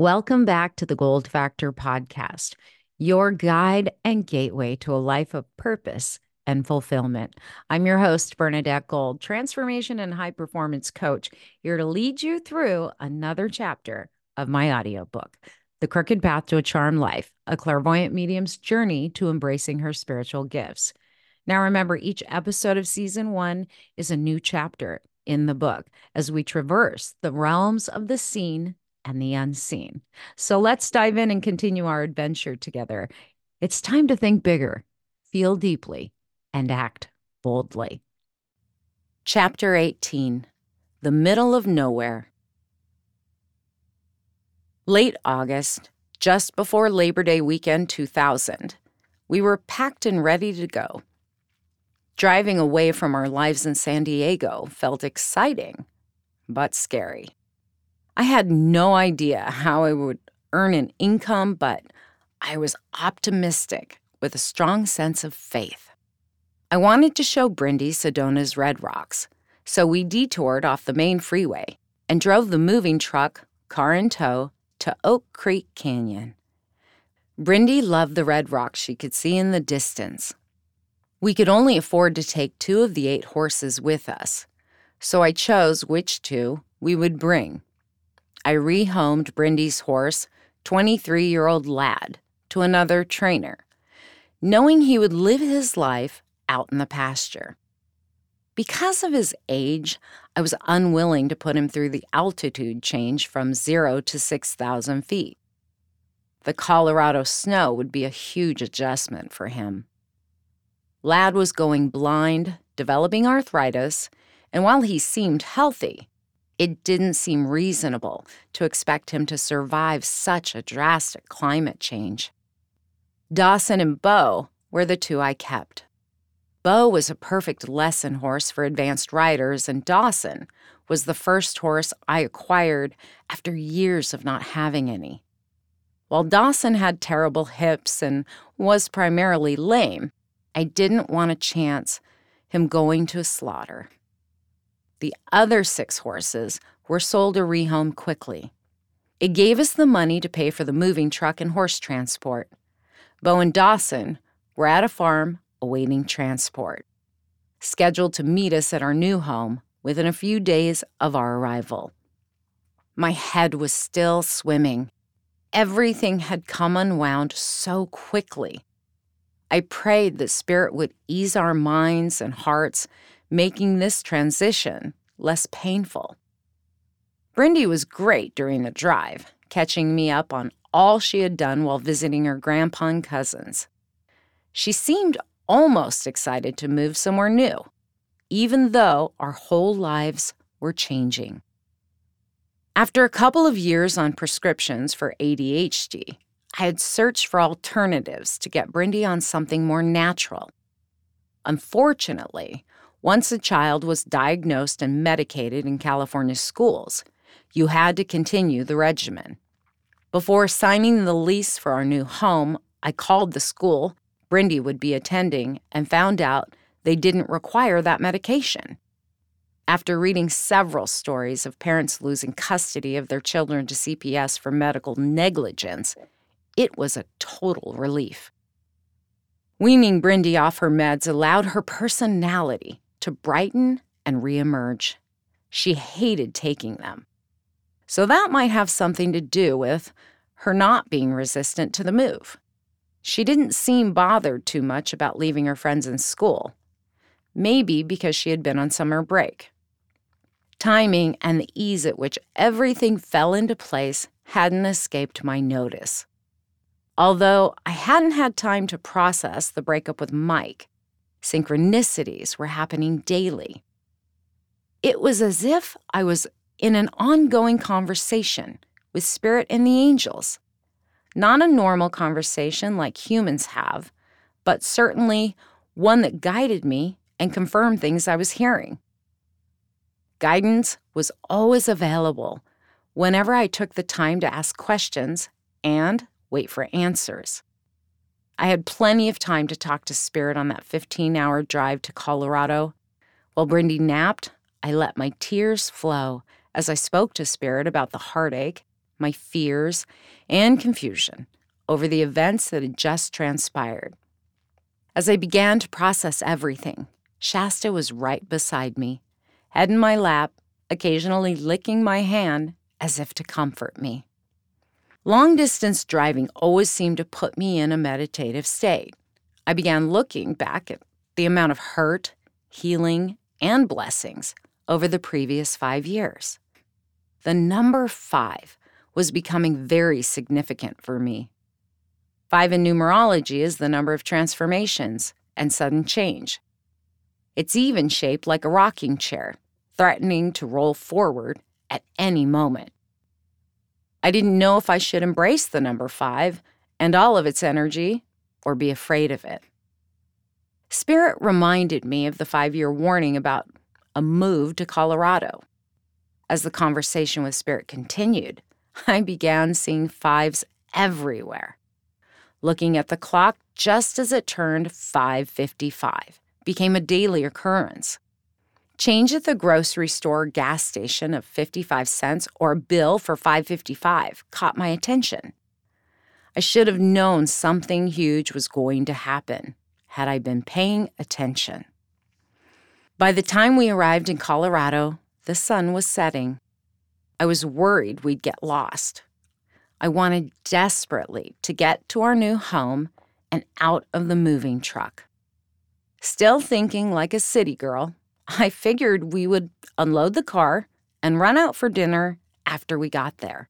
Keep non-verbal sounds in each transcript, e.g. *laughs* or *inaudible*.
Welcome back to the Gold Factor podcast, your guide and gateway to a life of purpose and fulfillment. I'm your host, Bernadette Gold, transformation and high performance coach, here to lead you through another chapter of my audiobook, The Crooked Path to a Charmed Life, a clairvoyant medium's journey to embracing her spiritual gifts. Now, remember, each episode of season one is a new chapter in the book as we traverse the realms of the seen and the unseen. So let's dive in and continue our adventure together. It's time to think bigger, feel deeply, and act boldly. Chapter 18 The Middle of Nowhere. Late August, just before Labor Day weekend 2000, we were packed and ready to go. Driving away from our lives in San Diego felt exciting, but scary. I had no idea how I would earn an income, but I was optimistic with a strong sense of faith. I wanted to show Brindy Sedona's Red Rocks, so we detoured off the main freeway and drove the moving truck, car in tow, to Oak Creek Canyon. Brindy loved the red rocks she could see in the distance. We could only afford to take two of the eight horses with us, so I chose which two we would bring. I rehomed Brindy's horse, 23 year old lad, to another trainer, knowing he would live his life out in the pasture. Because of his age, I was unwilling to put him through the altitude change from zero to 6,000 feet. The Colorado snow would be a huge adjustment for him. Lad was going blind, developing arthritis, and while he seemed healthy, it didn't seem reasonable to expect him to survive such a drastic climate change. Dawson and Bo were the two I kept. Bo was a perfect lesson horse for advanced riders, and Dawson was the first horse I acquired after years of not having any. While Dawson had terrible hips and was primarily lame, I didn't want to chance him going to a slaughter. The other six horses were sold or rehomed quickly. It gave us the money to pay for the moving truck and horse transport. Bo and Dawson were at a farm awaiting transport, scheduled to meet us at our new home within a few days of our arrival. My head was still swimming. Everything had come unwound so quickly. I prayed that Spirit would ease our minds and hearts making this transition less painful. Brindy was great during the drive, catching me up on all she had done while visiting her grandpa and cousins. She seemed almost excited to move somewhere new, even though our whole lives were changing. After a couple of years on prescriptions for ADHD, I had searched for alternatives to get Brindy on something more natural. Unfortunately, once a child was diagnosed and medicated in California schools, you had to continue the regimen. Before signing the lease for our new home, I called the school Brindy would be attending and found out they didn't require that medication. After reading several stories of parents losing custody of their children to CPS for medical negligence, it was a total relief. Weaning Brindy off her meds allowed her personality to brighten and reemerge. She hated taking them. So that might have something to do with her not being resistant to the move. She didn't seem bothered too much about leaving her friends in school, maybe because she had been on summer break. Timing and the ease at which everything fell into place hadn't escaped my notice. Although I hadn't had time to process the breakup with Mike, Synchronicities were happening daily. It was as if I was in an ongoing conversation with Spirit and the angels. Not a normal conversation like humans have, but certainly one that guided me and confirmed things I was hearing. Guidance was always available whenever I took the time to ask questions and wait for answers. I had plenty of time to talk to Spirit on that 15 hour drive to Colorado. While Brindy napped, I let my tears flow as I spoke to Spirit about the heartache, my fears, and confusion over the events that had just transpired. As I began to process everything, Shasta was right beside me, head in my lap, occasionally licking my hand as if to comfort me. Long distance driving always seemed to put me in a meditative state. I began looking back at the amount of hurt, healing, and blessings over the previous five years. The number five was becoming very significant for me. Five in numerology is the number of transformations and sudden change. It's even shaped like a rocking chair, threatening to roll forward at any moment. I didn't know if I should embrace the number five and all of its energy or be afraid of it. Spirit reminded me of the five year warning about a move to Colorado. As the conversation with Spirit continued, *laughs* I began seeing fives everywhere looking at the clock just as it turned 5:55 became a daily occurrence. Change at the grocery store gas station of 55 cents or a bill for 5.55 caught my attention. I should have known something huge was going to happen had I been paying attention. By the time we arrived in Colorado, the sun was setting. I was worried we'd get lost. I wanted desperately to get to our new home and out of the moving truck. Still thinking like a city girl, I figured we would unload the car and run out for dinner after we got there.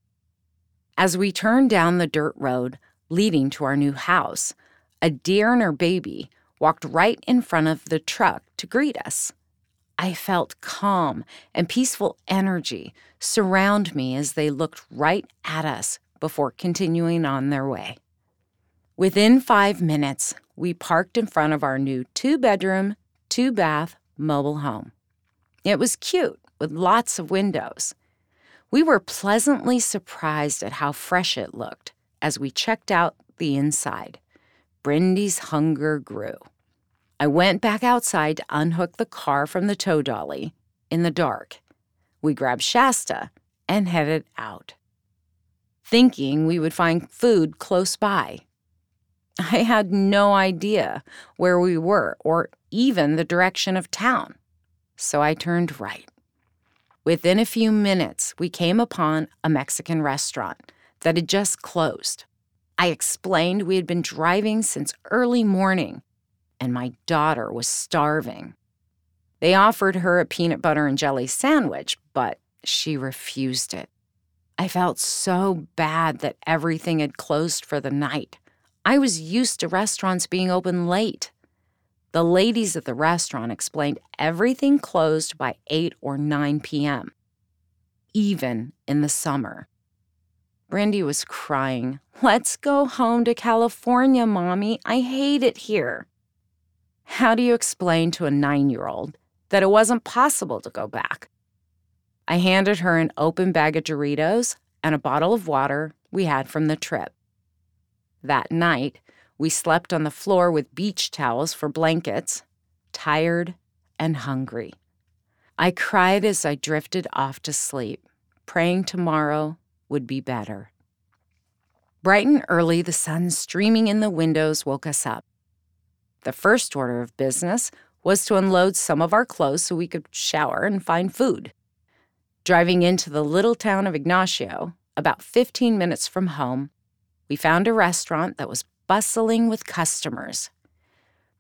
As we turned down the dirt road leading to our new house, a deer and her baby walked right in front of the truck to greet us. I felt calm and peaceful energy surround me as they looked right at us before continuing on their way. Within five minutes, we parked in front of our new two bedroom, two bath mobile home. It was cute with lots of windows. We were pleasantly surprised at how fresh it looked as we checked out the inside. Brindy's hunger grew. I went back outside to unhook the car from the tow dolly in the dark. We grabbed Shasta and headed out thinking we would find food close by. I had no idea where we were or even the direction of town, so I turned right. Within a few minutes, we came upon a Mexican restaurant that had just closed. I explained we had been driving since early morning and my daughter was starving. They offered her a peanut butter and jelly sandwich, but she refused it. I felt so bad that everything had closed for the night. I was used to restaurants being open late. The ladies at the restaurant explained everything closed by 8 or 9 p.m., even in the summer. Brindy was crying. Let's go home to California, Mommy. I hate it here. How do you explain to a nine year old that it wasn't possible to go back? I handed her an open bag of Doritos and a bottle of water we had from the trip. That night, we slept on the floor with beach towels for blankets, tired and hungry. I cried as I drifted off to sleep, praying tomorrow would be better. Bright and early, the sun streaming in the windows woke us up. The first order of business was to unload some of our clothes so we could shower and find food. Driving into the little town of Ignacio, about 15 minutes from home, we found a restaurant that was bustling with customers.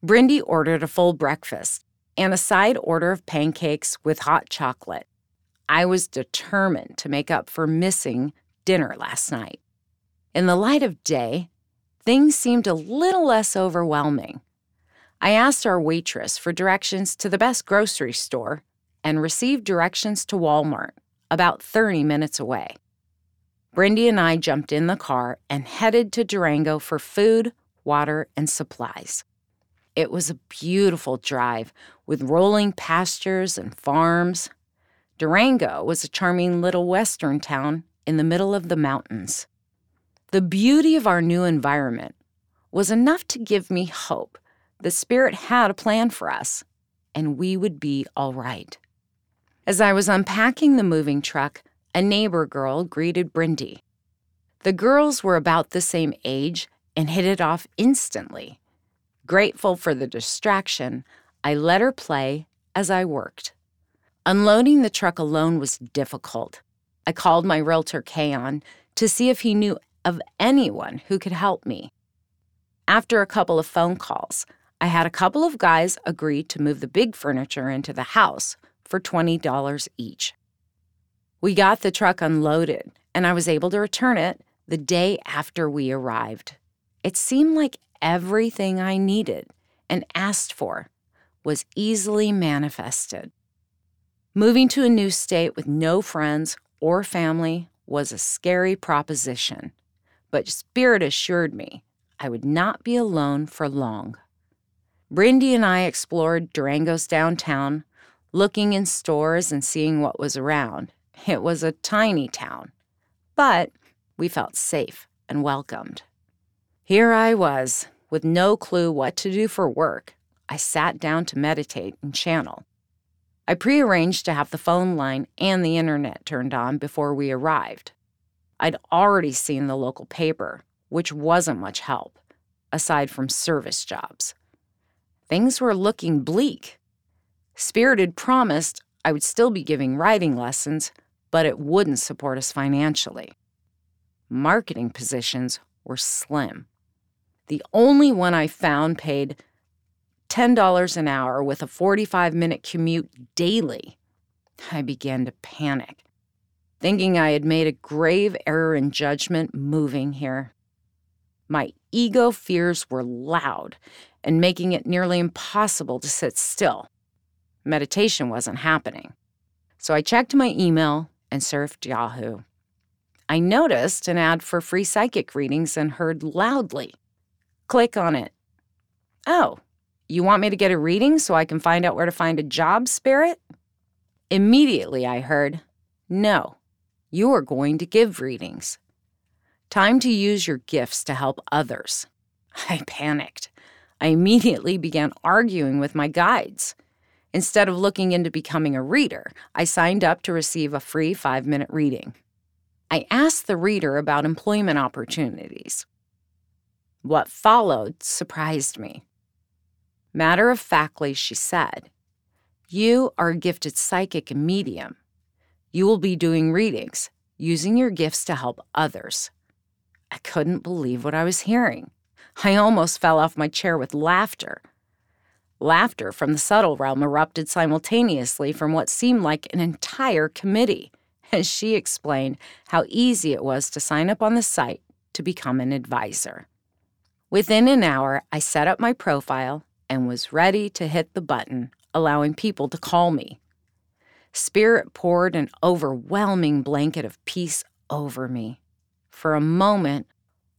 Brindy ordered a full breakfast and a side order of pancakes with hot chocolate. I was determined to make up for missing dinner last night. In the light of day, things seemed a little less overwhelming. I asked our waitress for directions to the best grocery store and received directions to Walmart, about 30 minutes away. Brindy and I jumped in the car and headed to Durango for food, water, and supplies. It was a beautiful drive with rolling pastures and farms. Durango was a charming little western town in the middle of the mountains. The beauty of our new environment was enough to give me hope the Spirit had a plan for us, and we would be all right. As I was unpacking the moving truck, a neighbor girl greeted Brindy. The girls were about the same age and hit it off instantly. Grateful for the distraction, I let her play as I worked. Unloading the truck alone was difficult. I called my realtor, Kaon, to see if he knew of anyone who could help me. After a couple of phone calls, I had a couple of guys agree to move the big furniture into the house for $20 each. We got the truck unloaded, and I was able to return it the day after we arrived. It seemed like everything I needed and asked for was easily manifested. Moving to a new state with no friends or family was a scary proposition, but Spirit assured me I would not be alone for long. Brindy and I explored Durango's downtown, looking in stores and seeing what was around. It was a tiny town, but we felt safe and welcomed. Here I was, with no clue what to do for work. I sat down to meditate and channel. I prearranged to have the phone line and the internet turned on before we arrived. I'd already seen the local paper, which wasn't much help, aside from service jobs. Things were looking bleak. Spirited promised I would still be giving writing lessons, but it wouldn't support us financially. Marketing positions were slim. The only one I found paid $10 an hour with a 45 minute commute daily. I began to panic, thinking I had made a grave error in judgment moving here. My ego fears were loud and making it nearly impossible to sit still. Meditation wasn't happening. So I checked my email and surfed Yahoo. I noticed an ad for free psychic readings and heard loudly Click on it. Oh, you want me to get a reading so I can find out where to find a job, Spirit? Immediately I heard, No, you are going to give readings. Time to use your gifts to help others. *laughs* I panicked. I immediately began arguing with my guides. Instead of looking into becoming a reader, I signed up to receive a free five minute reading. I asked the reader about employment opportunities. What followed surprised me. Matter of factly, she said, You are a gifted psychic and medium. You will be doing readings, using your gifts to help others. I couldn't believe what I was hearing. I almost fell off my chair with laughter. Laughter from the subtle realm erupted simultaneously from what seemed like an entire committee *laughs* as she explained how easy it was to sign up on the site to become an advisor. Within an hour, I set up my profile and was ready to hit the button, allowing people to call me. Spirit poured an overwhelming blanket of peace over me. For a moment,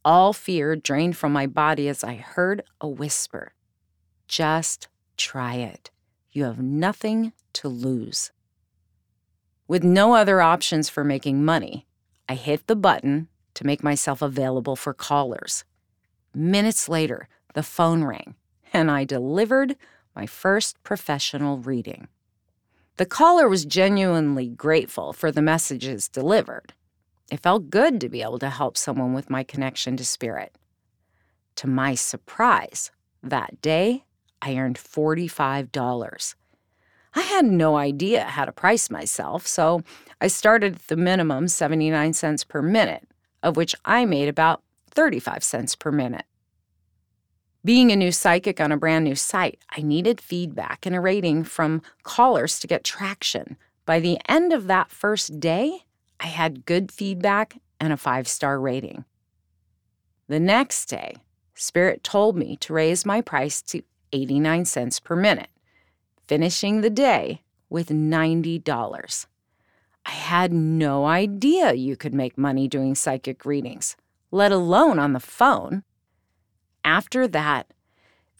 all fear drained from my body as I heard a whisper Just try it. You have nothing to lose. With no other options for making money, I hit the button to make myself available for callers. Minutes later, the phone rang, and I delivered my first professional reading. The caller was genuinely grateful for the messages delivered. It felt good to be able to help someone with my connection to spirit. To my surprise, that day, I earned $45. I had no idea how to price myself, so I started at the minimum 79 cents per minute, of which I made about 35 cents per minute. Being a new psychic on a brand new site, I needed feedback and a rating from callers to get traction. By the end of that first day, I had good feedback and a five star rating. The next day, Spirit told me to raise my price to 89 cents per minute, finishing the day with $90. I had no idea you could make money doing psychic readings, let alone on the phone. After that,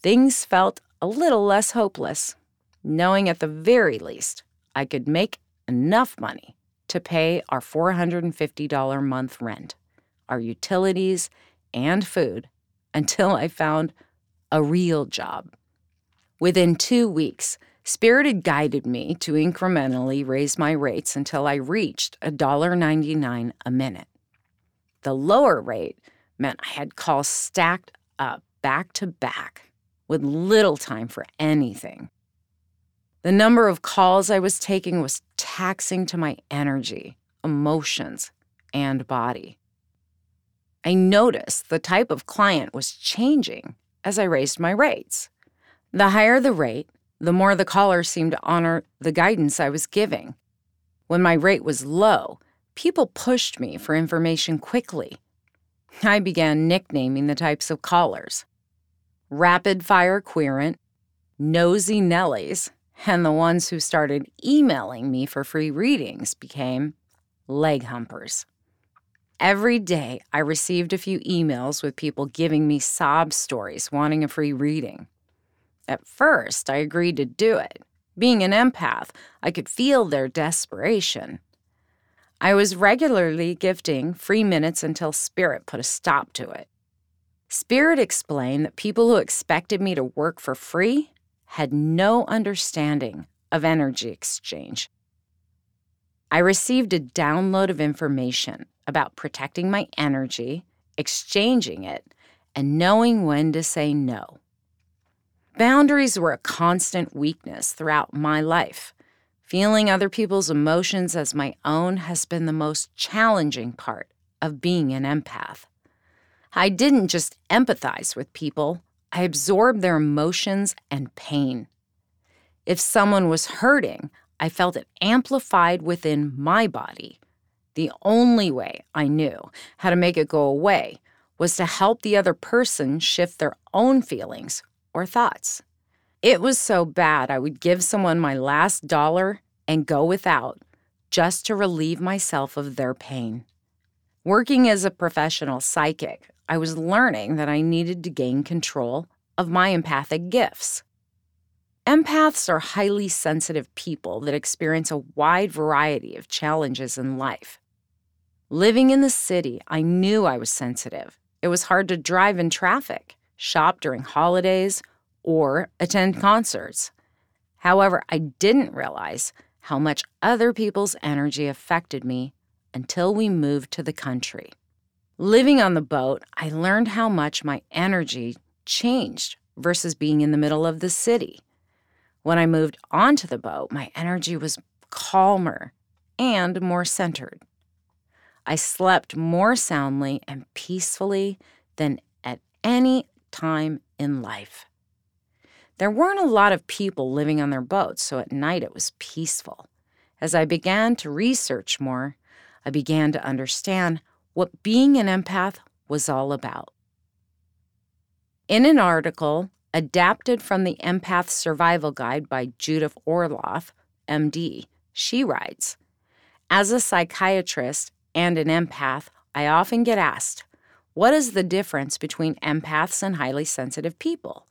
things felt a little less hopeless, knowing at the very least I could make enough money to pay our $450 month rent, our utilities, and food until I found a real job. Within two weeks, Spirit had guided me to incrementally raise my rates until I reached $1.99 a minute. The lower rate meant I had calls stacked up back to back with little time for anything. The number of calls I was taking was taxing to my energy, emotions, and body. I noticed the type of client was changing as I raised my rates. The higher the rate, the more the caller seemed to honor the guidance I was giving. When my rate was low, people pushed me for information quickly. I began nicknaming the types of callers rapid fire querent, nosy Nellies, and the ones who started emailing me for free readings became leg humpers. Every day, I received a few emails with people giving me sob stories wanting a free reading. At first, I agreed to do it. Being an empath, I could feel their desperation. I was regularly gifting free minutes until Spirit put a stop to it. Spirit explained that people who expected me to work for free had no understanding of energy exchange. I received a download of information about protecting my energy, exchanging it, and knowing when to say no. Boundaries were a constant weakness throughout my life. Feeling other people's emotions as my own has been the most challenging part of being an empath. I didn't just empathize with people, I absorbed their emotions and pain. If someone was hurting, I felt it amplified within my body. The only way I knew how to make it go away was to help the other person shift their own feelings or thoughts. It was so bad, I would give someone my last dollar and go without just to relieve myself of their pain. Working as a professional psychic, I was learning that I needed to gain control of my empathic gifts. Empaths are highly sensitive people that experience a wide variety of challenges in life. Living in the city, I knew I was sensitive. It was hard to drive in traffic, shop during holidays, or attend concerts. However, I didn't realize how much other people's energy affected me until we moved to the country. Living on the boat, I learned how much my energy changed versus being in the middle of the city. When I moved onto the boat, my energy was calmer and more centered. I slept more soundly and peacefully than at any time in life. There weren't a lot of people living on their boats, so at night it was peaceful. As I began to research more, I began to understand what being an empath was all about. In an article adapted from the Empath Survival Guide by Judith Orloff, MD, she writes As a psychiatrist and an empath, I often get asked, What is the difference between empaths and highly sensitive people?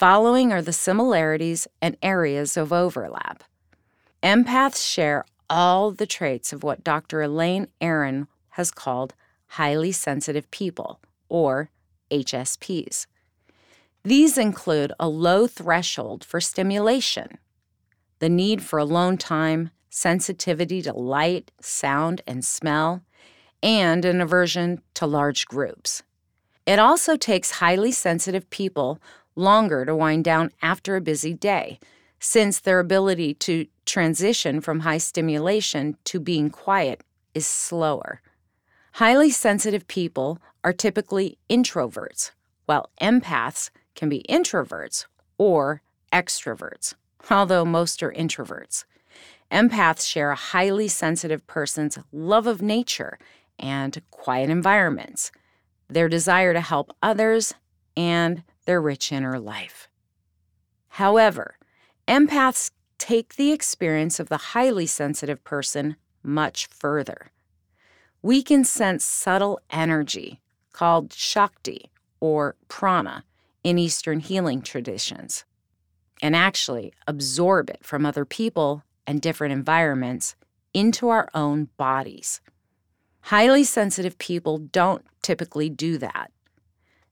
Following are the similarities and areas of overlap. Empaths share all the traits of what Dr. Elaine Aron has called highly sensitive people, or HSPs. These include a low threshold for stimulation, the need for alone time, sensitivity to light, sound, and smell, and an aversion to large groups. It also takes highly sensitive people longer to wind down after a busy day, since their ability to transition from high stimulation to being quiet is slower. Highly sensitive people are typically introverts, while empaths can be introverts or extroverts, although most are introverts. Empaths share a highly sensitive person's love of nature and quiet environments, their desire to help others, and their rich inner life. However, empaths take the experience of the highly sensitive person much further we can sense subtle energy called Shakti or prana in Eastern healing traditions, and actually absorb it from other people and different environments into our own bodies. Highly sensitive people don't typically do that.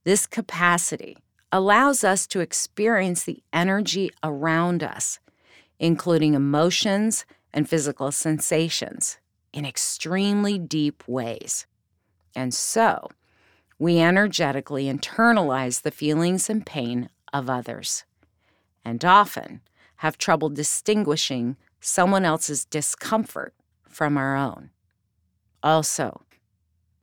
This capacity allows us to experience the energy around us, including emotions and physical sensations in extremely deep ways. And so, we energetically internalize the feelings and pain of others, and often have trouble distinguishing someone else's discomfort from our own. Also,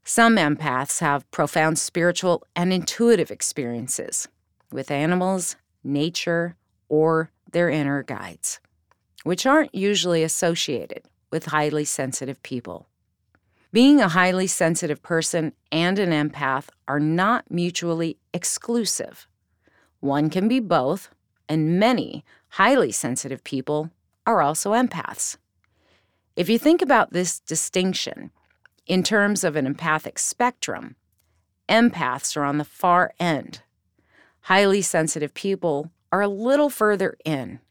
some empaths have profound spiritual and intuitive experiences with animals, nature, or their inner guides, which aren't usually associated with highly sensitive people. Being a highly sensitive person and an empath are not mutually exclusive. One can be both, and many highly sensitive people are also empaths. If you think about this distinction in terms of an empathic spectrum, empaths are on the far end. Highly sensitive people are a little further in.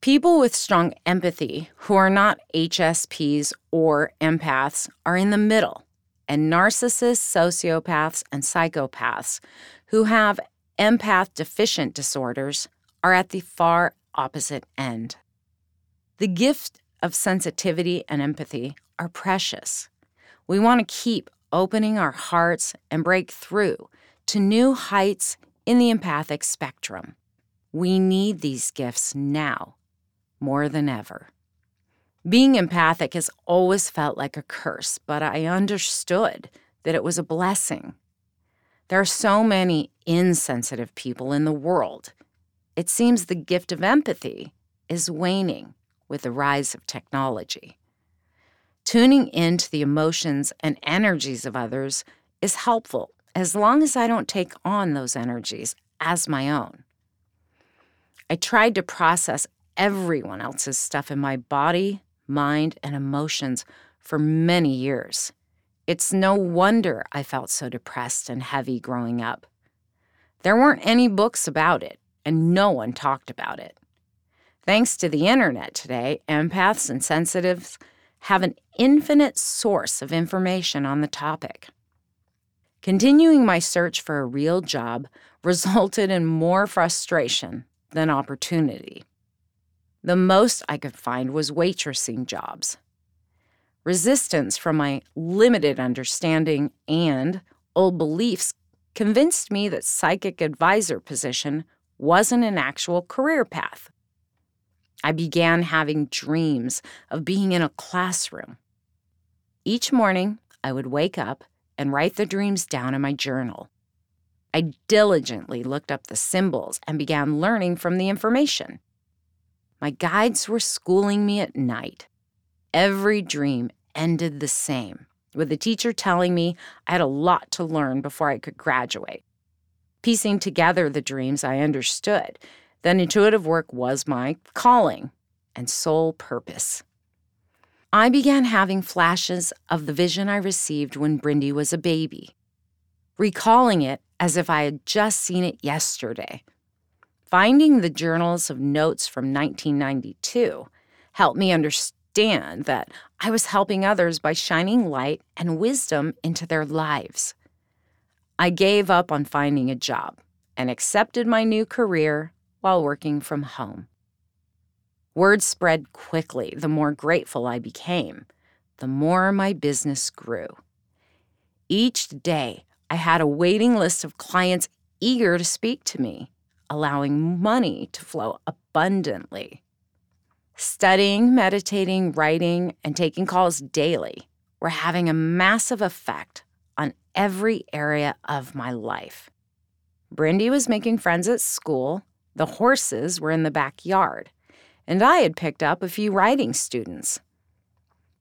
People with strong empathy who are not HSPs or empaths are in the middle, and narcissists, sociopaths, and psychopaths who have empath deficient disorders are at the far opposite end. The gift of sensitivity and empathy are precious. We want to keep opening our hearts and break through to new heights in the empathic spectrum. We need these gifts now more than ever. Being empathic has always felt like a curse, but I understood that it was a blessing. There are so many insensitive people in the world. It seems the gift of empathy is waning with the rise of technology. Tuning into the emotions and energies of others is helpful as long as I don't take on those energies as my own. I tried to process everyone else's stuff in my body, mind, and emotions for many years. It's no wonder I felt so depressed and heavy growing up. There weren't any books about it, and no one talked about it. Thanks to the internet today, empaths and sensitives have an infinite source of information on the topic. Continuing my search for a real job resulted in more frustration than opportunity. The most I could find was waitressing jobs. Resistance from my limited understanding and old beliefs convinced me that psychic advisor position wasn't an actual career path. I began having dreams of being in a classroom. Each morning, I would wake up and write the dreams down in my journal. I diligently looked up the symbols and began learning from the information. My guides were schooling me at night. Every dream ended the same, with the teacher telling me I had a lot to learn before I could graduate. Piecing together the dreams, I understood that intuitive work was my calling and sole purpose. I began having flashes of the vision I received when Brindy was a baby, recalling it as if I had just seen it yesterday. Finding the journals of notes from 1992 helped me understand that I was helping others by shining light and wisdom into their lives. I gave up on finding a job and accepted my new career while working from home. Word spread quickly the more grateful I became, the more my business grew. Each day, I had a waiting list of clients eager to speak to me allowing money to flow abundantly. Studying, meditating, writing, and taking calls daily were having a massive effect on every area of my life. Brindy was making friends at school, the horses were in the backyard, and I had picked up a few writing students.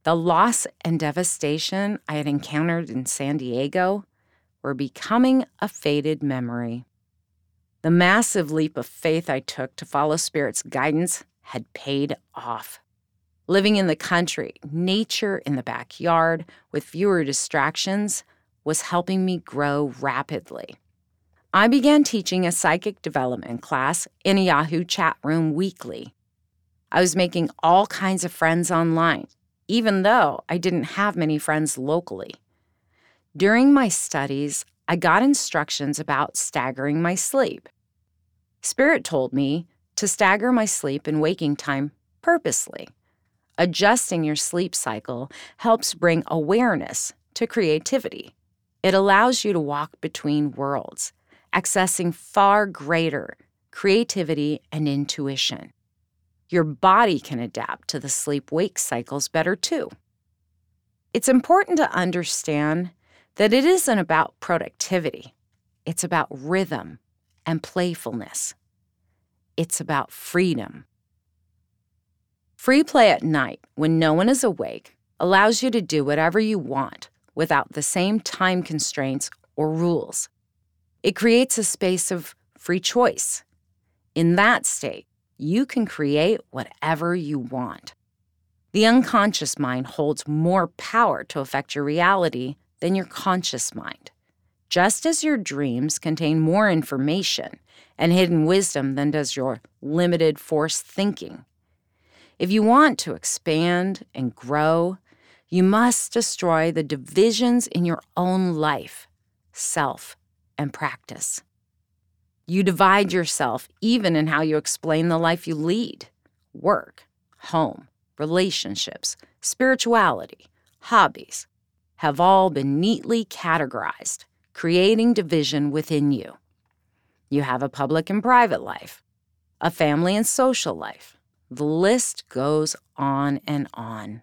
The loss and devastation I had encountered in San Diego were becoming a faded memory. The massive leap of faith I took to follow Spirit's guidance had paid off. Living in the country, nature in the backyard, with fewer distractions, was helping me grow rapidly. I began teaching a psychic development class in a Yahoo chat room weekly. I was making all kinds of friends online, even though I didn't have many friends locally. During my studies, I got instructions about staggering my sleep. Spirit told me to stagger my sleep and waking time purposely. Adjusting your sleep cycle helps bring awareness to creativity. It allows you to walk between worlds, accessing far greater creativity and intuition. Your body can adapt to the sleep wake cycles better too. It's important to understand that it isn't about productivity, it's about rhythm and playfulness. It's about freedom. Free play at night, when no one is awake, allows you to do whatever you want without the same time constraints or rules. It creates a space of free choice. In that state, you can create whatever you want. The unconscious mind holds more power to affect your reality than your conscious mind. Just as your dreams contain more information and hidden wisdom than does your limited force thinking. If you want to expand and grow, you must destroy the divisions in your own life, self, and practice. You divide yourself even in how you explain the life you lead work, home, relationships, spirituality, hobbies have all been neatly categorized, creating division within you. You have a public and private life, a family and social life. The list goes on and on.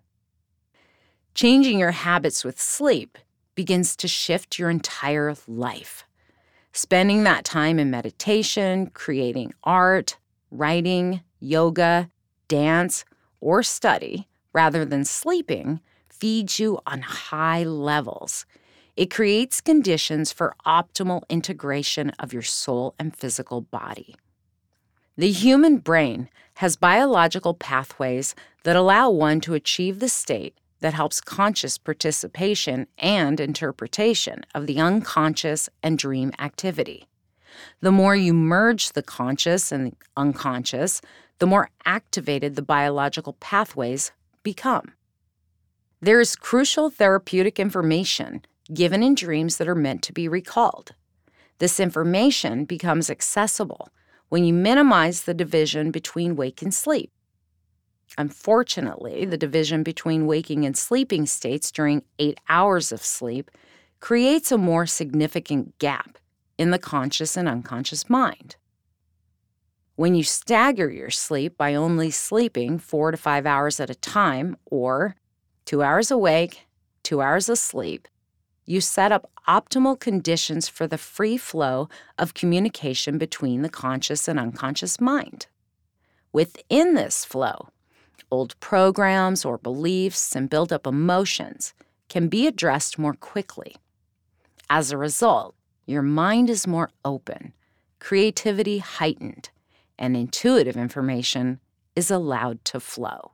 Changing your habits with sleep begins to shift your entire life. Spending that time in meditation, creating art, writing, yoga, dance, or study rather than sleeping feeds you on high levels. It creates conditions for optimal integration of your soul and physical body. The human brain has biological pathways that allow one to achieve the state that helps conscious participation and interpretation of the unconscious and dream activity. The more you merge the conscious and the unconscious, the more activated the biological pathways become. There is crucial therapeutic information given in dreams that are meant to be recalled. This information becomes accessible when you minimize the division between wake and sleep. Unfortunately, the division between waking and sleeping states during eight hours of sleep creates a more significant gap in the conscious and unconscious mind. When you stagger your sleep by only sleeping four to five hours at a time, or two hours awake, two hours asleep, you set up optimal conditions for the free flow of communication between the conscious and unconscious mind. Within this flow, old programs or beliefs and build up emotions can be addressed more quickly. As a result, your mind is more open, creativity heightened, and intuitive information is allowed to flow.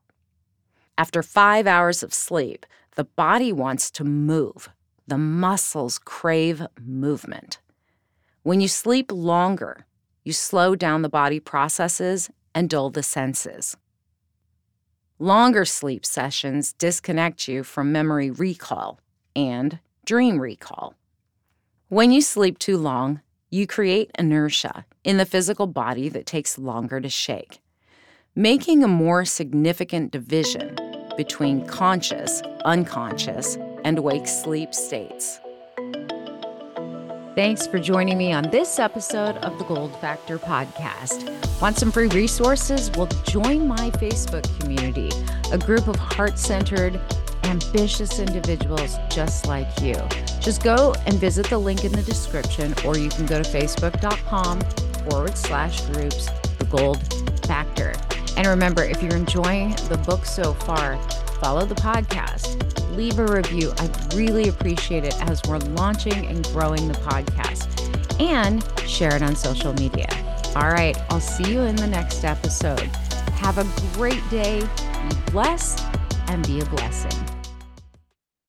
After five hours of sleep, the body wants to move. The muscles crave movement. When you sleep longer, you slow down the body processes and dull the senses. Longer sleep sessions disconnect you from memory recall and dream recall. When you sleep too long, you create inertia in the physical body that takes longer to shake, making a more significant division between conscious, unconscious, and wake sleep states. Thanks for joining me on this episode of the Gold Factor podcast. Want some free resources? Well, join my Facebook community, a group of heart centered, ambitious individuals just like you. Just go and visit the link in the description, or you can go to facebook.com forward slash groups, the Gold Factor. And remember, if you're enjoying the book so far, follow the podcast leave a review. I'd really appreciate it as we're launching and growing the podcast. And share it on social media. All right, I'll see you in the next episode. Have a great day, be blessed, and be a blessing.